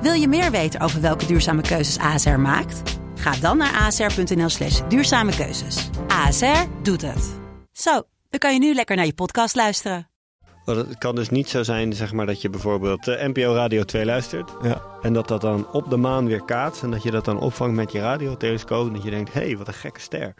Wil je meer weten over welke duurzame keuzes ASR maakt? Ga dan naar asr.nl slash duurzame keuzes. ASR doet het. Zo, dan kan je nu lekker naar je podcast luisteren. Want het kan dus niet zo zijn zeg maar, dat je bijvoorbeeld uh, NPO Radio 2 luistert. Ja. En dat dat dan op de maan weer kaatst. En dat je dat dan opvangt met je radiotelescoop. En dat je denkt, hé, hey, wat een gekke ster.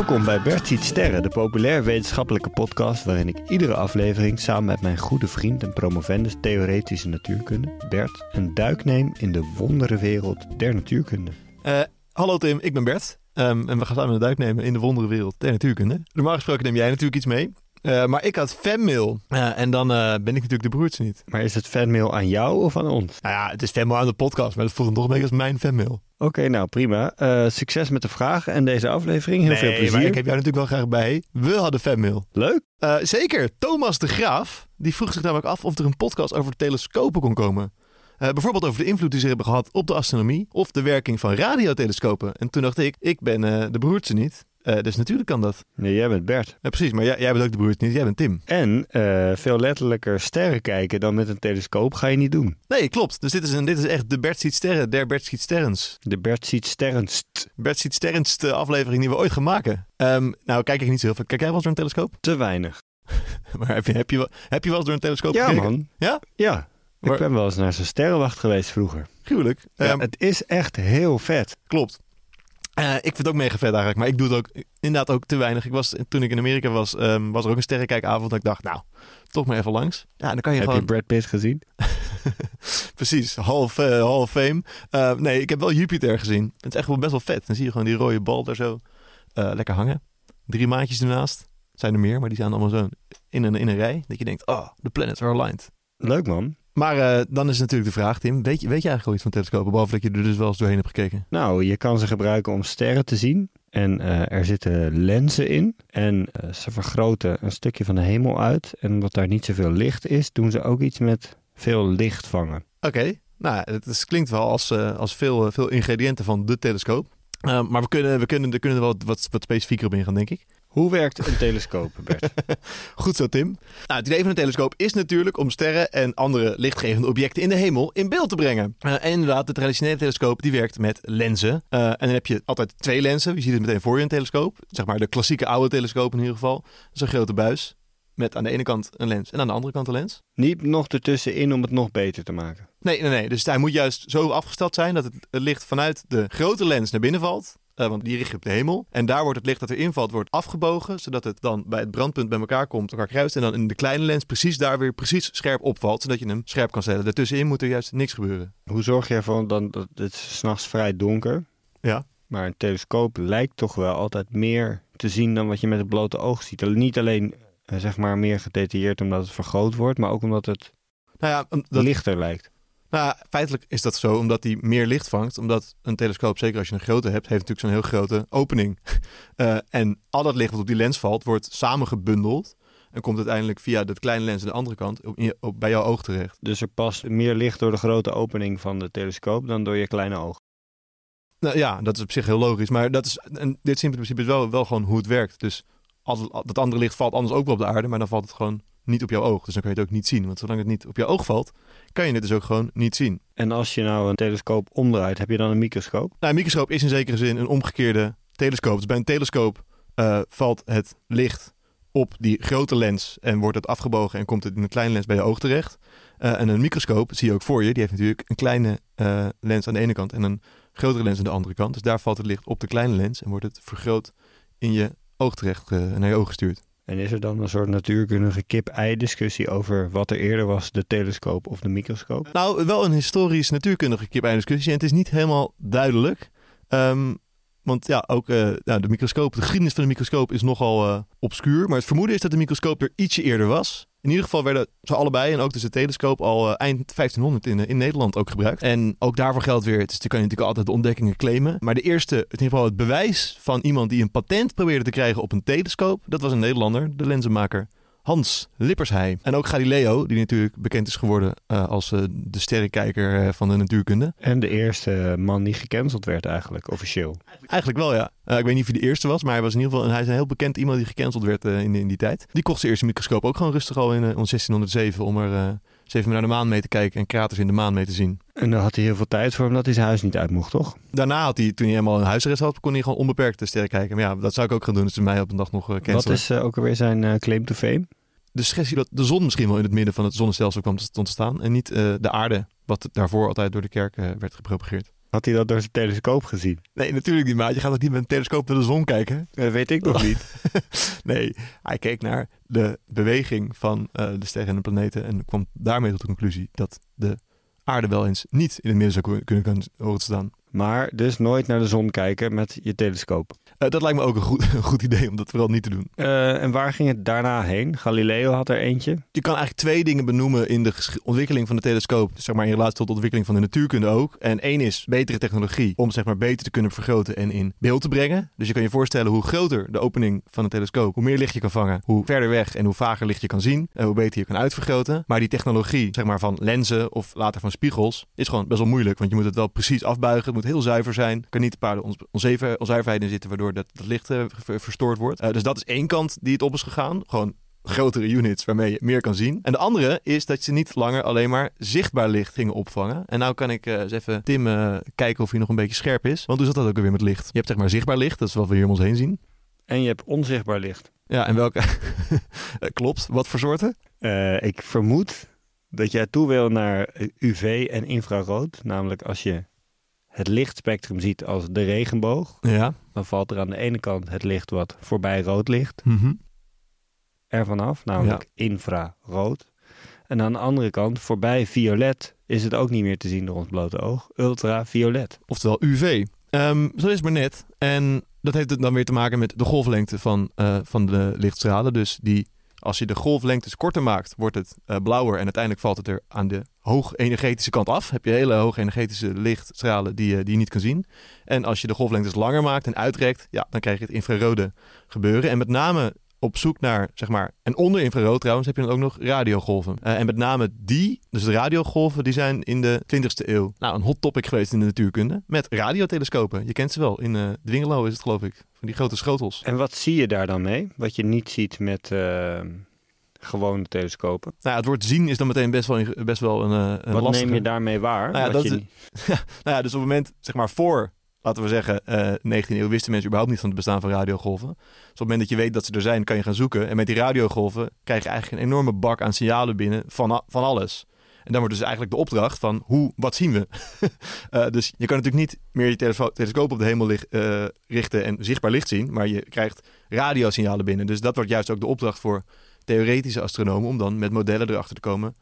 Welkom bij Bert ziet sterren, de populair wetenschappelijke podcast waarin ik iedere aflevering samen met mijn goede vriend en promovendus theoretische natuurkunde, Bert, een duik neem in de wonderenwereld der natuurkunde. Eh, hallo Tim, ik ben Bert. Ehm, en we gaan samen een duik nemen in de wonderenwereld der natuurkunde. Normaal gesproken neem jij natuurlijk iets mee. Eh, maar ik had fanmail. Eh, en dan eh, ben ik natuurlijk de broertje niet. Maar is het fanmail aan jou of aan ons? Nou ja, het is fanmail aan de podcast, maar dat voelt dan toch een beetje als mijn fanmail. Oké, nou prima. Succes met de vragen en deze aflevering. Heel veel plezier. maar ik heb jou natuurlijk wel graag bij. We hadden fanmail. Leuk. Zeker, Thomas de Graaf, die vroeg zich namelijk af of er een podcast over telescopen kon komen. Bijvoorbeeld over de invloed die ze hebben gehad op de astronomie of de werking van radiotelescopen. En toen dacht ik, ik ben de broertje niet. Eh, dus natuurlijk kan dat. Nee, jij bent Bert. Ja, precies, maar jij, jij bent ook de broertje niet. Jij bent Tim. En eh, veel letterlijker sterren kijken dan met een telescoop ga je niet doen. Nee, klopt. Dus dit is, een, dit is echt de Bert ziet sterren, der Bert ziet sterrens. De Bert ziet sterrenst. Bert ziet sterrenste aflevering die we ooit gaan maken. Ehm, nou, kijk ik niet zo heel veel. Kijk jij wel eens door een telescoop? Te weinig. Maar heb je, heb je, wel, heb je wel eens door een telescoop Ja, gekeken? man. Ja? Ja. Ik ben wel eens naar zo'n sterrenwacht geweest vroeger. Gruwelijk. Ja, Ehm, het is echt heel vet. Klopt. Eh, ik vind het ook mega vet eigenlijk, maar ik doe het ook inderdaad ook te weinig. Ik was, toen ik in Amerika was, ehm, was er ook een sterrenkijkavond. Dat ik dacht, nou, toch maar even langs. Ja, dan kan je Heb gewoon... je Brad Pitt gezien? Precies, half, eh Hall of Fame. Eh, nee, ik heb wel Jupiter gezien. Het is echt wel best wel vet. Dan zie je gewoon die rode bal daar zo eh, lekker hangen. Drie maatjes ernaast. Zijn er meer, maar die staan allemaal zo in een, in een rij. Dat je denkt, oh, the planets are aligned. Leuk man. Maar eh, dan is natuurlijk de vraag, Tim. Weet je, weet je eigenlijk al iets van telescopen? Behalve dat je er dus wel eens doorheen hebt gekeken. Nou, je kan ze gebruiken om sterren te zien. En eh, er zitten lenzen in. En eh, ze vergroten een stukje van de hemel uit. En omdat daar niet zoveel licht is, doen ze ook iets met veel licht vangen. Oké, nou, het, klinkt wel als, als veel, veel ingrediënten van de telescoop. Maar we kunnen, we kunnen, er kunnen er wel wat, wat specifieker op ingaan, denk ik. Hoe werkt een telescoop, Bert? Goed zo, Tim. Nou, het idee van een telescoop is natuurlijk om sterren en andere lichtgevende objecten in de hemel in beeld te brengen. Eh, en inderdaad, de traditionele telescoop die werkt met lenzen. Eh, en dan heb je altijd twee lenzen. Je ziet het meteen voor je een telescoop. Zeg maar de klassieke oude telescoop in ieder geval. Dat is een grote buis met aan de ene kant een lens en aan de andere kant een lens. niet nog ertussenin om het nog beter te maken. Nee, nee, nee. Dus hij moet juist zo afgesteld zijn dat het licht vanuit de grote lens naar binnen valt. Eh, want die richt je op de hemel. En daar wordt het licht dat erin valt, wordt afgebogen. Zodat het dan bij het brandpunt bij elkaar komt, elkaar kruist. En dan in de kleine lens precies daar weer precies scherp opvalt. Zodat je hem scherp kan stellen. Daartussenin moet er juist niks gebeuren. Hoe zorg je ervoor dan dat het is 's nachts vrij donker? Ja. Maar een telescoop lijkt toch wel altijd meer te zien dan wat je met het blote oog ziet. Niet alleen eh, zeg maar meer gedetailleerd omdat het vergroot wordt, maar ook omdat het Nou ja, dat, lichter lijkt. Nou, feitelijk is dat zo omdat hij meer licht vangt. Omdat een telescoop, zeker als je een grote hebt, heeft natuurlijk zo'n heel grote opening. Eh, en al dat licht wat op die lens valt, wordt samengebundeld. En komt uiteindelijk via dat kleine lens aan de andere kant op, bij jouw oog terecht. Dus er past meer licht door de grote opening van de telescoop dan door je kleine oog. Nou ja, dat is op zich heel logisch. Maar dat is, en dit is in principe wel, wel gewoon hoe het werkt. Dus als dat andere licht valt anders ook wel op de aarde, maar dan valt het gewoon niet op jouw oog. Dus dan kan je het ook niet zien. Want zolang het niet op jouw oog valt, kan je het dus ook gewoon niet zien. En als je nou een telescoop omdraait, heb je dan een microscoop? Nou, een microscoop is in zekere zin een omgekeerde telescoop. Dus bij een telescoop eh, valt het licht op die grote lens en wordt het afgebogen en komt het in een kleine lens bij je oog terecht. Eh, en een microscoop zie je ook voor je. Die heeft natuurlijk een kleine eh, lens aan de ene kant en een grotere lens aan de andere kant. Dus daar valt het licht op de kleine lens en wordt het vergroot in je oog terecht, naar je oog gestuurd. En is er dan een soort natuurkundige kip-ei-discussie over wat er eerder was, de telescoop of de microscoop? Nou, wel een historisch natuurkundige kip discussie. En het is niet helemaal duidelijk. Ehm, want ja, ook eh, nou, de microscoop, de geschiedenis van de microscoop is nogal eh, obscuur. Maar het vermoeden is dat de microscoop er ietsje eerder was. In ieder geval werden ze allebei en ook dus telescoop al eh, eind 1500 in, in Nederland ook gebruikt. En ook daarvoor geldt weer, is, dan kan je natuurlijk altijd de ontdekkingen claimen. Maar de eerste, in ieder geval het bewijs van iemand die een patent probeerde te krijgen op een telescoop, dat was een Nederlander, de lenzenmaker Hans Lippershey. En ook Galileo, die natuurlijk bekend is geworden eh, als eh, de sterrenkijker eh, van de natuurkunde. En de eerste man die gecanceld werd eigenlijk, officieel. Eigenlijk wel, ja. Ik weet niet of hij de eerste was, maar hij was in ieder geval hij is een heel bekend iemand die gecanceld werd in, in die tijd. Die kocht zijn eerste microscoop ook gewoon rustig al in, eh, om 1607 om er eens even naar de maan mee te kijken en kraters in de maan mee te zien. En dan had hij heel veel tijd voor, omdat hij zijn huis niet uit mocht, toch? Daarna had hij, toen hij helemaal een huisarrest had, kon hij gewoon onbeperkt de sterren kijken. Maar ja, dat zou ik ook gaan doen als ze mij op een dag nog cancelen. Wat is ook alweer zijn claim to fame? De suggestie dat de zon misschien wel in het midden van het zonnestelsel kwam te te staan en niet eh, de aarde, wat daarvoor altijd door de kerk eh, werd gepropageerd. Had hij dat door zijn telescoop gezien? Nee, natuurlijk niet, maar je gaat ook niet met een telescoop naar de zon kijken. Dat weet ik nog niet. nee, hij keek naar de beweging van eh, de sterren en de planeten en kwam daarmee tot de conclusie dat de aarde wel eens niet in het midden zou kun- kunnen kunnen horen te staan. Maar dus nooit naar de zon kijken met je telescoop. Eh, dat lijkt me ook een goed, een goed idee om dat vooral niet te doen. Eh, en waar ging het daarna heen? Galileo had er eentje. Je kan eigenlijk twee dingen benoemen in de ontwikkeling van de telescoop. Zeg maar in relatie tot de ontwikkeling van de natuurkunde ook. En één is betere technologie om zeg maar beter te kunnen vergroten en in beeld te brengen. Dus je kan je voorstellen hoe groter de opening van een telescoop, hoe meer licht je kan vangen, hoe verder weg en hoe vager licht je kan zien, en hoe beter je kan uitvergroten. Maar die technologie, zeg maar van lenzen of later van spiegels, is gewoon best wel moeilijk. Want je moet het wel precies afbuigen, moet heel zuiver zijn. Er kan niet een paar on- onzever, onzuiverheden in zitten waardoor dat, dat licht eh, ver- verstoord wordt. Eh, dus dat is één kant die het op is gegaan. Gewoon grotere units waarmee je meer kan zien. En de andere is dat ze niet langer alleen maar zichtbaar licht gingen opvangen. En nou kan ik eh, eens even Tim kijken of hij nog een beetje scherp is. Want hoe zat dat ook weer met licht? Je hebt zeg maar zichtbaar licht, dat is wat we hier om ons heen zien. En je hebt onzichtbaar licht. Ja, en welke? Klopt. Wat voor soorten? Ik vermoed dat jij toe wil naar UV en infrarood. Namelijk als je het lichtspectrum ziet als de regenboog. Ja. Dan valt er aan de ene kant het licht wat voorbij rood ligt Mhm. er vanaf. Namelijk infrarood. En aan de andere kant voorbij violet is het ook niet meer te zien door ons blote oog. Ultraviolet. Oftewel UV. Ehm, zo is het maar net. En dat heeft het dan weer te maken met de golflengte van, eh, van de lichtstralen. Dus die, als je de golflengtes korter maakt, wordt het eh, blauwer. En uiteindelijk valt het er aan de hoogenergetische kant af. Heb je hele hoogenergetische lichtstralen die, je- die je niet kan zien. En als je de golflengtes langer maakt en uitrekt, ja, dan krijg je het infrarode gebeuren. En met name op zoek naar, zeg maar, en onder infrarood trouwens, heb je dan ook nog radiogolven. Eh, en met name die, dus de radiogolven, die zijn in de 20ste eeuw, nou, een hot topic geweest in de natuurkunde. Met radiotelescopen. Je kent ze wel. In eh Dwingelo is het, geloof ik. Van die grote schotels. En wat zie je daar dan mee? Wat je niet ziet met eh, gewone telescopen. Nou ja, het woord zien is dan meteen best wel, best wel een, een Wat lastige. neem je daarmee waar? Nou ja, dat je is- niet- Nou ja, dus op het moment, zeg maar voor, laten we zeggen, eh 19e eeuw wisten mensen überhaupt niet van het bestaan van radiogolven. Dus op het moment dat je weet dat ze er zijn, kan je gaan zoeken. En met die radiogolven krijg je eigenlijk een enorme bak aan signalen binnen van, van alles. En dan wordt dus eigenlijk de opdracht van hoe, wat zien we? Eh, dus je kan natuurlijk niet meer je telescoop op de hemel eh, richten en zichtbaar licht zien, maar je krijgt radiosignalen binnen. Dus dat wordt juist ook de opdracht voor theoretische astronomen om dan met modellen erachter te komen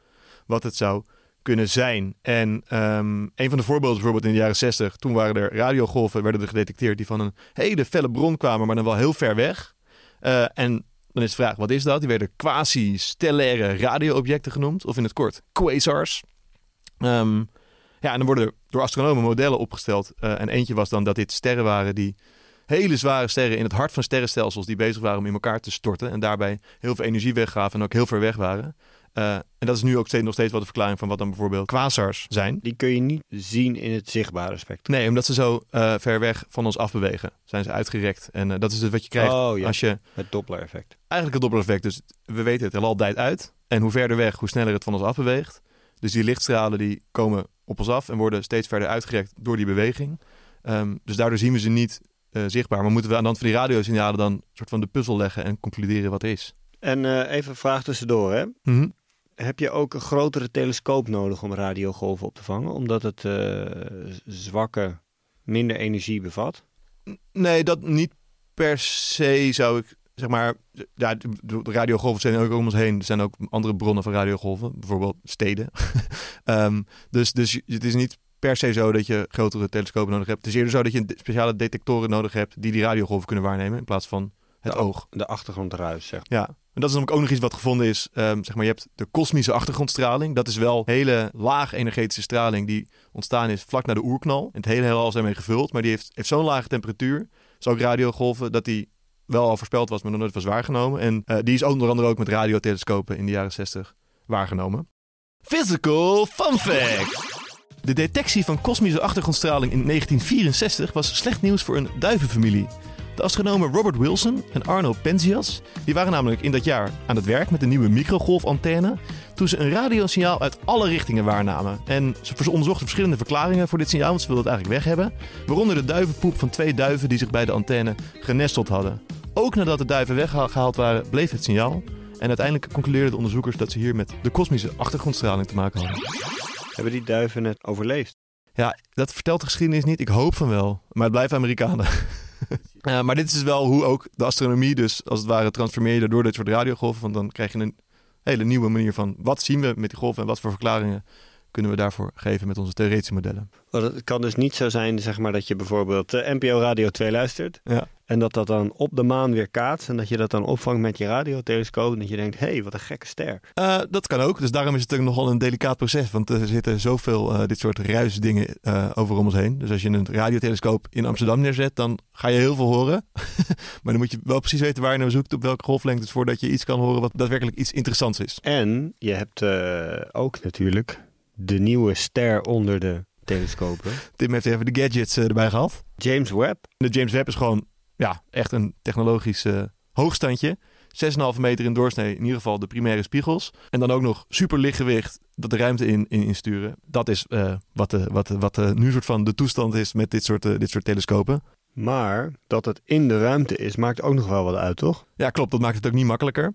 wat het zou kunnen zijn. En ehm, een van de voorbeelden bijvoorbeeld in de jaren 60, toen waren er radiogolven, werden er gedetecteerd die van een hele felle bron kwamen, maar dan wel heel ver weg. Eh, en dan is de vraag, wat is dat? Die werden quasi-stellaire radioobjecten genoemd, of in het kort quasars. Ehm, ja, en dan worden er door astronomen modellen opgesteld. Eh, en eentje was dan dat dit sterren waren die hele zware sterren in het hart van sterrenstelsels die bezig waren om in elkaar te storten en daarbij heel veel energie weggaven en ook heel ver weg waren. Eh, en dat is nu ook steeds, nog steeds wel de verklaring van wat dan bijvoorbeeld quasars zijn. Die kun je niet zien in het zichtbare spectrum. Nee, omdat ze zo eh, ver weg van ons afbewegen, zijn ze uitgerekt. En eh, dat is dus wat je krijgt Oh, ja. als je Het Doppler-effect. eigenlijk het Doppler-effect. Dus we weten het heelal dijt uit. En hoe verder weg, hoe sneller het van ons afbeweegt. Dus die lichtstralen die komen op ons af en worden steeds verder uitgerekt door die beweging. Ehm, dus daardoor zien we ze niet zichtbaar. Maar moeten we aan de hand van die radiosignalen dan een soort van de puzzel leggen en concluderen wat er is. En even een vraag tussendoor, hè? Mhm. Heb je ook een grotere telescoop nodig om radiogolven op te vangen? Omdat het eh, zwakke, minder energie bevat? Nee, dat niet per se zou ik zeg maar. Ja, de radiogolven zijn ook om ons heen. Er zijn ook andere bronnen van radiogolven, bijvoorbeeld steden. Ehm, dus, dus het is niet per se zo dat je grotere telescopen nodig hebt. Het is eerder zo dat je speciale detectoren nodig hebt die die radiogolven kunnen waarnemen in plaats van het De- oog. De achtergrondruis, zeg Ja, en dat is namelijk ook nog iets wat gevonden is. Ehm, zeg maar, je hebt de kosmische achtergrondstraling. Dat is wel hele laag energetische straling die ontstaan is vlak na de oerknal. En het hele heelal is daarmee gevuld, maar die heeft, heeft zo'n lage temperatuur, zo ook radiogolven, dat die wel al voorspeld was, maar nog nooit was waargenomen. En eh, die is onder andere ook met radiotelescopen in de jaren 60 waargenomen. Physical fun fact! De detectie van kosmische achtergrondstraling in 1964 was slecht nieuws voor een duivenfamilie. De astronomen Robert Wilson en Arno Penzias die waren namelijk in dat jaar aan het werk met een nieuwe microgolfantenne toen ze een radiosignaal uit alle richtingen waarnamen. En ze onderzochten verschillende verklaringen voor dit signaal, want ze wilden het eigenlijk weg hebben. Waaronder de duivenpoep van twee duiven die zich bij de antenne genesteld hadden. Ook nadat de duiven weggehaald waren, bleef het signaal. En uiteindelijk concludeerden de onderzoekers dat ze hier met de kosmische achtergrondstraling te maken hadden. Hebben die duiven het overleefd? Ja, dat vertelt de geschiedenis niet. Ik hoop van wel. Maar het blijven Amerikanen. Eh, maar dit is dus wel hoe ook de astronomie dus als het ware transformeer je door dit soort radiogolven. Want dan krijg je een hele nieuwe manier van wat zien we met die golven en wat voor verklaringen kunnen we daarvoor geven met onze theoretische modellen. Het kan dus niet zo zijn zeg maar, dat je bijvoorbeeld eh, NPO Radio 2 luistert. Ja. En dat dat dan op de maan weer kaatst. En dat je dat dan opvangt met je radiotelescoop. En dat je denkt, hé, hey, wat een gekke ster. Eh, dat kan ook. Dus daarom is het ook nogal een delicaat proces. Want er zitten zoveel eh, dit soort ruisdingen over om ons heen. Dus als je een radiotelescoop in Amsterdam neerzet, dan ga je heel veel horen. maar dan moet je wel precies weten waar je naar zoekt, op welke golflengtes, voordat je iets kan horen wat daadwerkelijk iets interessants is. En je hebt ook natuurlijk de nieuwe ster onder de telescopen. Tim heeft even de gadgets eh, erbij gehad. James Webb. De James Webb is gewoon ja, echt een technologisch eh, hoogstandje. 6,5 meter in doorsnee, in ieder geval de primaire spiegels. En dan ook nog super lichtgewicht dat de ruimte in, in insturen. Dat is eh, wat, de, wat, de, wat de, nu soort van de toestand is met dit soort, dit soort telescopen. Maar dat het in de ruimte is, maakt ook nog wel wat uit, toch? Ja, klopt. Dat maakt het ook niet makkelijker.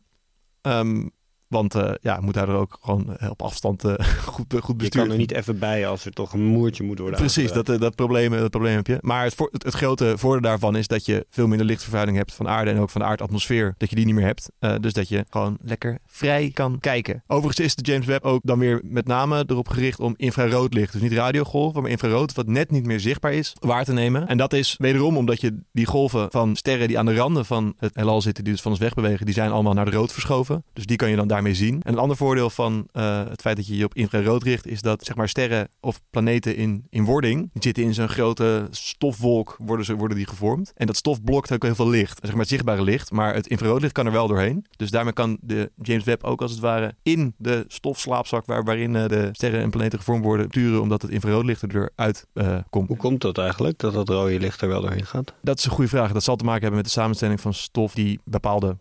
Ehm, want eh, ja, moet daar ook gewoon eh, op afstand eh, goed, goed Je besturen. kan er niet even bij als er toch een moertje moet worden Precies, dat, dat, probleem, dat probleem heb je. Maar het, voor- het, het grote voordeel daarvan is dat je veel minder lichtvervuiling hebt van aarde en ook van de aardatmosfeer. Dat je die niet meer hebt. Dus dat je gewoon lekker vrij kan kijken. Overigens is de James Webb ook dan weer met name erop gericht om infrarood licht. Dus niet radiogolven, maar infrarood, wat net niet meer zichtbaar is, waar te nemen. En dat is wederom omdat je die golven van sterren die aan de randen van het heelal zitten, die dus van ons wegbewegen, die zijn allemaal naar de rood verschoven. Dus die kan je dan daarmee zien. En een ander voordeel van eh, het feit dat je je op infrarood richt, is dat zeg maar sterren of planeten in, in wording, die zitten in zo'n grote stofwolk, worden, ze, worden die gevormd. En dat stof blokt ook heel veel licht, zeg maar het zichtbare licht, maar het infraroodlicht kan er wel doorheen. Dus daarmee kan de James Webb ook als het ware in de stofslaapzak waar, waarin eh, de sterren en planeten gevormd worden, turen omdat het infraroodlicht er eruit eh, komt. Hoe komt dat eigenlijk, dat dat rode licht er wel doorheen gaat? Dat is een goede vraag. Dat zal te maken hebben met de samenstelling van stof die bepaalde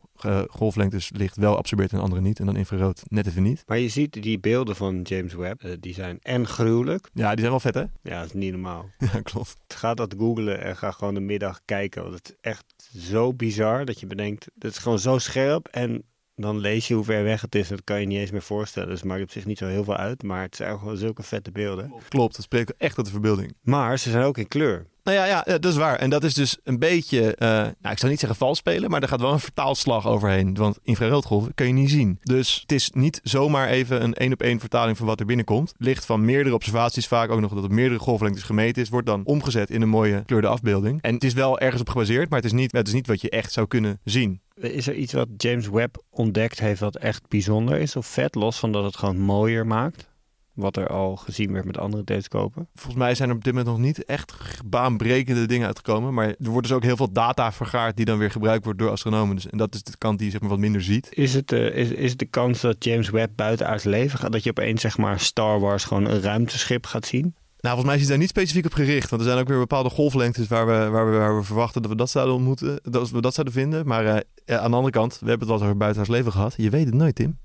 golflengtes licht wel absorbeert en andere niet. En dan infrarood net even niet. Maar je ziet die beelden van James Webb, eh, die zijn en gruwelijk. Ja, die zijn wel vet hè? Ja, dat is niet normaal. Ja, klopt. Ga dat googlen en ga gewoon de middag kijken. Want het is echt zo bizar dat je bedenkt, het is gewoon zo scherp. En dan lees je hoe ver weg het is. Dat kan je niet eens meer voorstellen. Dus het maakt op zich niet zo heel veel uit. Maar het zijn gewoon zulke vette beelden. Klopt, dat spreekt echt tot de verbeelding. Maar ze zijn ook in kleur. Nou ja, ja, dat is waar. En dat is dus een beetje, eh, nou, ik zou niet zeggen vals spelen, maar er gaat wel een vertaalslag overheen. Want infraroodgolven kun je niet zien. Dus het is niet zomaar even een één op één vertaling van wat er binnenkomt. Licht van meerdere observaties, vaak ook nog dat op meerdere golflengtes gemeten is, wordt dan omgezet in een mooie kleurde afbeelding. En het is wel ergens op gebaseerd, maar het is niet, het is niet wat je echt zou kunnen zien. Is er iets wat James Webb ontdekt heeft wat echt bijzonder is of vet? Los van dat het gewoon mooier maakt? Wat er al gezien werd met andere telescopen. Volgens mij zijn er op dit moment nog niet echt baanbrekende dingen uitgekomen. Maar er wordt dus ook heel veel data vergaard die dan weer gebruikt wordt door astronomen. Dus, en dat is de kant die je zeg maar, wat minder ziet. Is het eh, is, is de kans dat James Webb buitenaards leven gaat? Dat je opeens zeg maar Star Wars gewoon een ruimteschip gaat zien? Nou, volgens mij is hij daar niet specifiek op gericht. Want er zijn ook weer bepaalde golflengtes waar we, waar we, waar we verwachten dat we dat zouden ontmoeten. Dat we dat zouden vinden. Maar eh, aan de andere kant, we hebben het wel over buitenaards leven gehad. Je weet het nooit, Tim.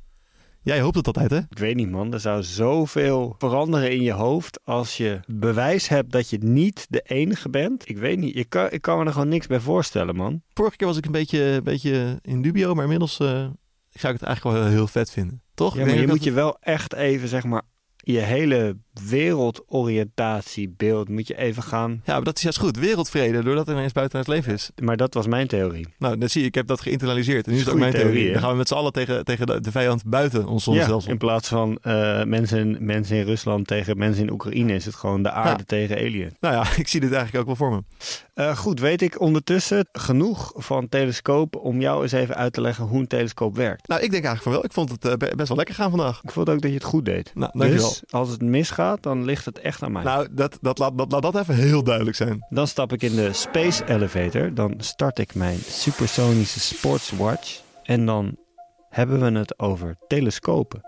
Jij hoopt het altijd, hè? Ik weet niet man, er zou zoveel veranderen in je hoofd als je bewijs hebt dat je niet de enige bent. Ik weet niet, je kan, ik kan me er gewoon niks bij voorstellen man. Vorige keer was ik een beetje, een beetje in dubio, maar inmiddels... eh, zou ik het eigenlijk wel heel, heel vet vinden. Toch? Ja, maar je dat moet je wel echt even, zeg maar, je hele wereldoriëntatiebeeld moet je even gaan. Ja, maar dat is juist goed. Wereldvrede, doordat er ineens buiten het leven is. Maar dat was mijn theorie. Nou, dan zie je, ik heb dat geïnternaliseerd. En nu is het ook mijn theorie. theorie, dan gaan we met z'n allen tegen, tegen de, de vijand buiten ons zonnestelsel. in plaats van eh, mensen, in- mensen in Rusland tegen mensen in Oekraïne is het gewoon de aarde Ja. tegen alien. Nou ja, ik zie dit eigenlijk ook wel voor me. Eh, goed, weet ik ondertussen genoeg van telescopen om jou eens even uit te leggen hoe een telescoop werkt. Nou, ik denk eigenlijk van wel. Ik vond het eh, be- best wel lekker gaan vandaag. Ik vond ook dat je het goed deed. Nou, dankjewel. Als het misgaat, dan ligt het echt aan mij. Nou, dat, dat, laat, dat, laat dat even heel duidelijk zijn. Dan stap ik in de Space Elevator. Dan start ik mijn supersonische Sportswatch. En dan hebben we het over telescopen.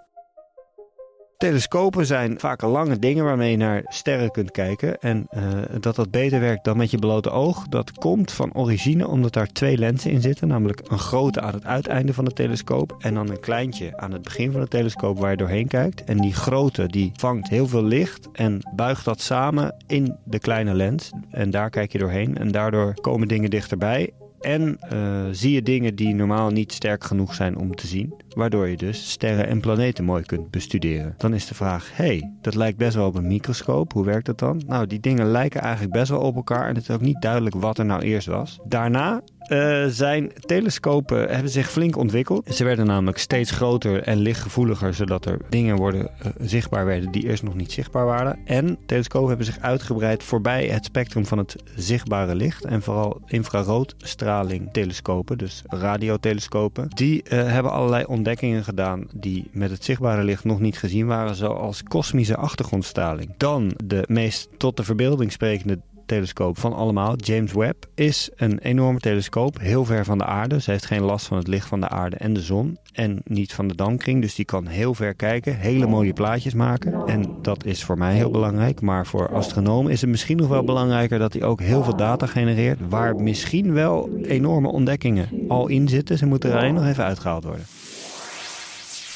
Telescopen zijn vaak lange dingen waarmee je naar sterren kunt kijken. En eh, dat dat beter werkt dan met je blote oog, dat komt van origine omdat daar twee lenzen in zitten. Namelijk een grote aan het uiteinde van de telescoop en dan een kleintje aan het begin van de telescoop waar je doorheen kijkt. En die grote die vangt heel veel licht en buigt dat samen in de kleine lens. En daar kijk je doorheen en daardoor komen dingen dichterbij. En eh, zie je dingen die normaal niet sterk genoeg zijn om te zien. Waardoor je dus sterren en planeten mooi kunt bestuderen. Dan is de vraag, hey, dat lijkt best wel op een microscoop. Hoe werkt dat dan? Nou, die dingen lijken eigenlijk best wel op elkaar. En het is ook niet duidelijk wat er nou eerst was. Daarna eh, zijn telescopen hebben zich flink ontwikkeld. Ze werden namelijk steeds groter en lichtgevoeliger, zodat er dingen worden, eh, zichtbaar werden die eerst nog niet zichtbaar waren. En telescopen hebben zich uitgebreid voorbij het spectrum van het zichtbare licht. En vooral infraroodstraling telescopen, dus radiotelescopen. Die eh, hebben allerlei ontdekkingen gedaan die met het zichtbare licht nog niet gezien waren, zoals kosmische achtergrondstraling. Dan de meest tot de verbeelding sprekende telescoop van allemaal, James Webb, is een enorme telescoop, heel ver van de aarde. Ze heeft geen last van het licht van de aarde en de zon en niet van de dampkring, dus die kan heel ver kijken, hele mooie plaatjes maken. En dat is voor mij heel belangrijk, maar voor astronomen is het misschien nog wel belangrijker dat hij ook heel veel data genereert, waar misschien wel enorme ontdekkingen al in zitten. Ze moeten er alleen nog even uitgehaald worden.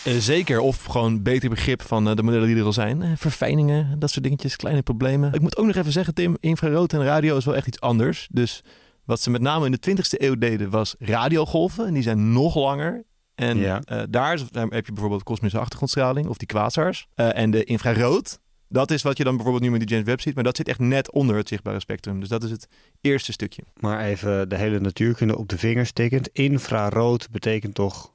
Eh, zeker, of gewoon beter begrip van eh, de modellen die er al zijn. Eh, verfijningen, dat soort dingetjes, kleine problemen. Ik moet ook nog even zeggen, Tim, infrarood en radio is wel echt iets anders. Dus wat ze met name in de 20e eeuw deden, was radiogolven. En die zijn nog langer. En Ja. daar, is- daar heb je bijvoorbeeld kosmische achtergrondstraling of die quasars. En de infrarood, dat is wat je dan bijvoorbeeld nu met die James Webb ziet. Maar dat zit echt net onder het zichtbare spectrum. Dus dat is het eerste stukje. Maar even de hele natuurkunde op de vingers tikkend. Infrarood betekent toch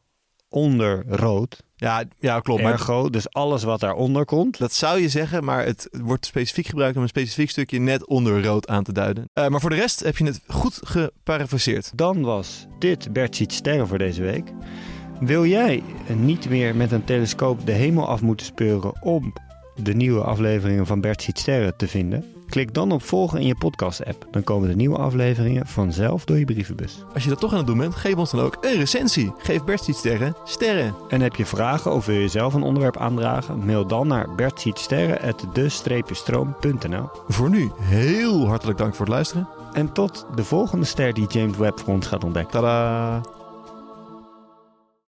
onder rood? Ja, ja klopt. Maar Ergo, dus alles wat daaronder komt. Dat zou je zeggen, maar het wordt specifiek gebruikt om een specifiek stukje net onder rood aan te duiden. Eh, maar voor de rest heb je het goed geparafraseerd. Dan was dit Bert ziet sterren voor deze week. Wil jij niet meer met een telescoop de hemel af moeten speuren om de nieuwe afleveringen van Bert ziet sterren te vinden? Klik dan op volgen in je podcast-app. Dan komen de nieuwe afleveringen vanzelf door je brievenbus. Als je dat toch aan het doen bent, geef ons dan ook een recensie. Geef Bert Sterren sterren. En heb je vragen of wil je zelf een onderwerp aandragen? Mail dan naar bertzietsterren.de-stroom.nl Voor nu heel hartelijk dank voor het luisteren. En tot de volgende ster die James Webb voor ons gaat ontdekken. Tada!